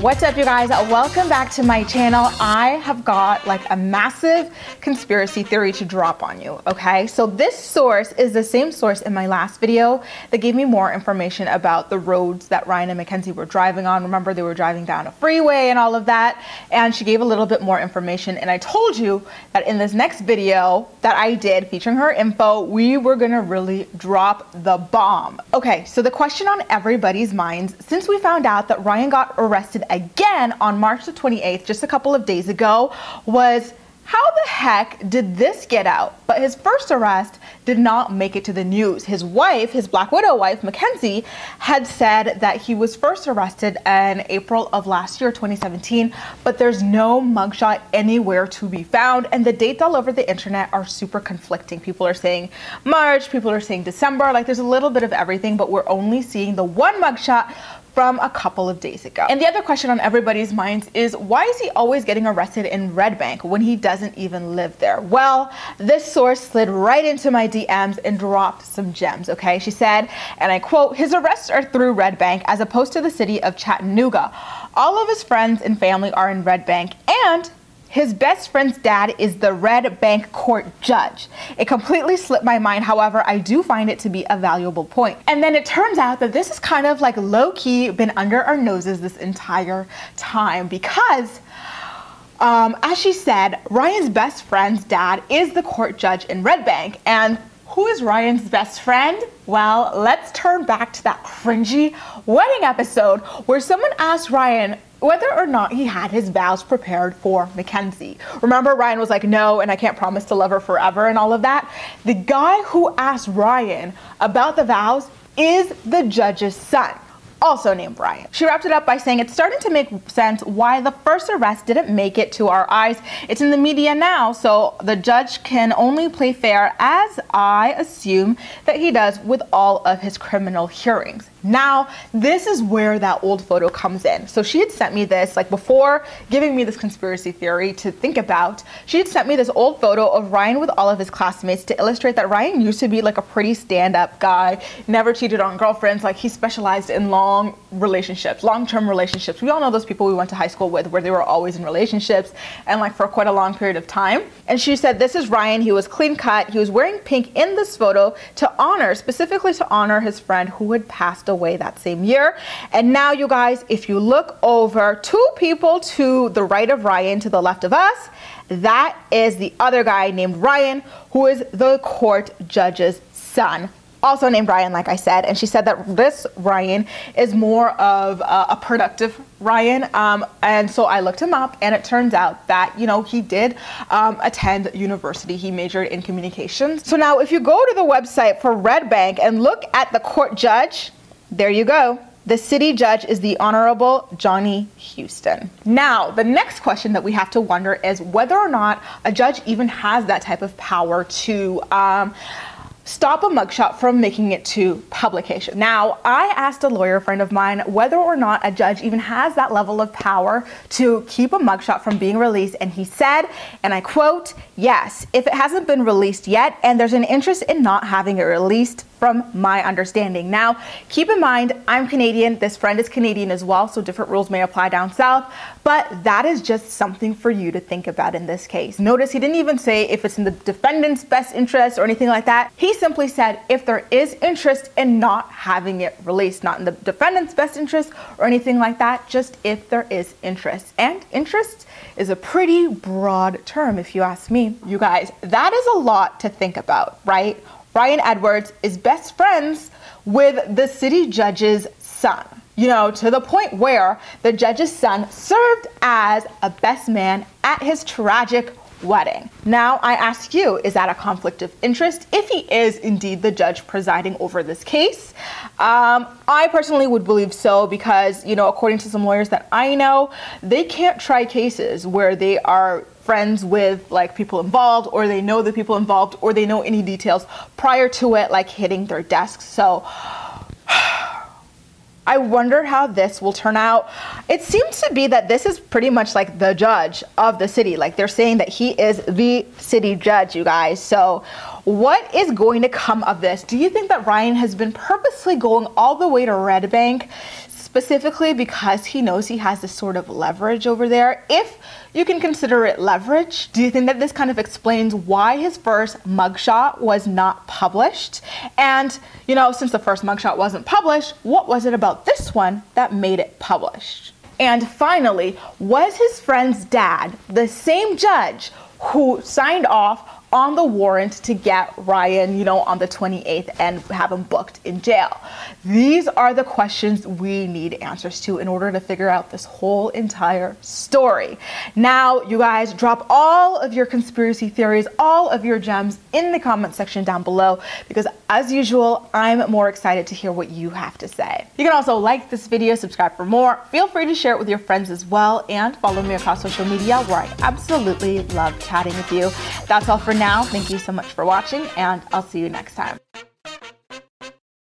What's up, you guys? Welcome back to my channel. I have got like a massive conspiracy theory to drop on you, okay? So this source is the same source in my last video that gave me more information about the roads that Ryan and Mackenzie were driving on. Remember, they were driving down a freeway and all of that. And she gave a little bit more information. And I told you that in this next video that I did featuring her info, we were gonna really drop the bomb. Okay, so the question on everybody's minds, since we found out that Ryan got arrested again on March the 28th, just a couple of days ago, was how the heck did this get out? But his first arrest did not make it to the news. His wife, his Black Widow wife, Mackenzie, had said that he was first arrested in April of last year, 2017, but there's no mugshot anywhere to be found. And the dates all over the internet are super conflicting. People are saying March, people are saying December, like there's a little bit of everything, but we're only seeing the one mugshot from a couple of days ago. And the other question on everybody's minds is why is he always getting arrested in Red Bank when he doesn't even live there? Well, this source slid right into my DMs and dropped some gems, okay? She said, and I quote, his arrests are through Red Bank as opposed to the city of Chattanooga. All of his friends and family are in Red Bank and his best friend's dad is the Red Bank court judge. It completely slipped my mind, however, I do find it to be a valuable point. And then it turns out that this is kind of like low key been under our noses this entire time because. Um, as she said, Ryan's best friend's dad is the court judge in Red Bank, and who is Ryan's best friend? Well, let's turn back to that cringy wedding episode where someone asked Ryan, whether or not he had his vows prepared for Mackenzie. Remember, Ryan was like, no, and I can't promise to love her forever and all of that. The guy who asked Ryan about the vows is the judge's son also named Brian. She wrapped it up by saying it's starting to make sense why the first arrest didn't make it to our eyes. It's in the media now, so the judge can only play fair as I assume that he does with all of his criminal hearings. Now, this is where that old photo comes in. So she had sent me this, like before giving me this conspiracy theory to think about, she had sent me this old photo of Ryan with all of his classmates to illustrate that Ryan used to be like a pretty stand up guy, never cheated on girlfriends, like he specialized in long long relationships, long-term relationships. We all know those people we went to high school with where they were always in relationships and like for quite a long period of time. And she said, this is Ryan. He was clean cut. He was wearing pink in this photo to honor, specifically to honor his friend who had passed away that same year. And now you guys, if you look over two people to the right of Ryan, to the left of us, that is the other guy named Ryan, who is the court judge's son also named Ryan, like I said, and she said that this Ryan is more of a, a productive Ryan. Um, and so I looked him up, and it turns out that, you know, he did um, attend university. He majored in communications. So now, if you go to the website for Red Bank and look at the court judge, there you go. The city judge is the Honorable Johnny Houston. Now, the next question that we have to wonder is whether or not a judge even has that type of power to. Um, stop a mugshot from making it to publication. Now, I asked a lawyer friend of mine whether or not a judge even has that level of power to keep a mugshot from being released, and he said, and I quote, yes, if it hasn't been released yet and there's an interest in not having it released, from my understanding. Now, keep in mind, I'm Canadian. This friend is Canadian as well, so different rules may apply down south, but that is just something for you to think about in this case. Notice he didn't even say if it's in the defendant's best interest or anything like that. He simply said if there is interest in not having it released, not in the defendant's best interest or anything like that, just if there is interest. And interest is a pretty broad term, if you ask me. You guys, that is a lot to think about, right? Ryan Edwards is best friends with the city judge's son. You know, to the point where the judge's son served as a best man at his tragic wedding. Now, I ask you, is that a conflict of interest if he is indeed the judge presiding over this case? Um, I personally would believe so because, you know, according to some lawyers that I know, they can't try cases where they are friends with like people involved or they know the people involved or they know any details prior to it like hitting their desks. So I wonder how this will turn out. It seems to be that this is pretty much like the judge of the city. Like they're saying that he is the city judge, you guys. So, what is going to come of this? Do you think that Ryan has been purposely going all the way to Red Bank? Specifically because he knows he has this sort of leverage over there. If you can consider it leverage, do you think that this kind of explains why his first mugshot was not published? And, you know, since the first mugshot wasn't published, what was it about this one that made it published? And finally, was his friend's dad the same judge who signed off on the warrant to get Ryan, you know, on the 28th and have him booked in jail? These are the questions we need answers to in order to figure out this whole entire story. Now, you guys drop all of your conspiracy theories, all of your gems in the comment section down below because as usual, I'm more excited to hear what you have to say. You can also like this video, subscribe for more. Feel free to share it with your friends as well and follow me across social media where I absolutely love chatting with you. That's all for now. Thank you so much for watching and I'll see you next time.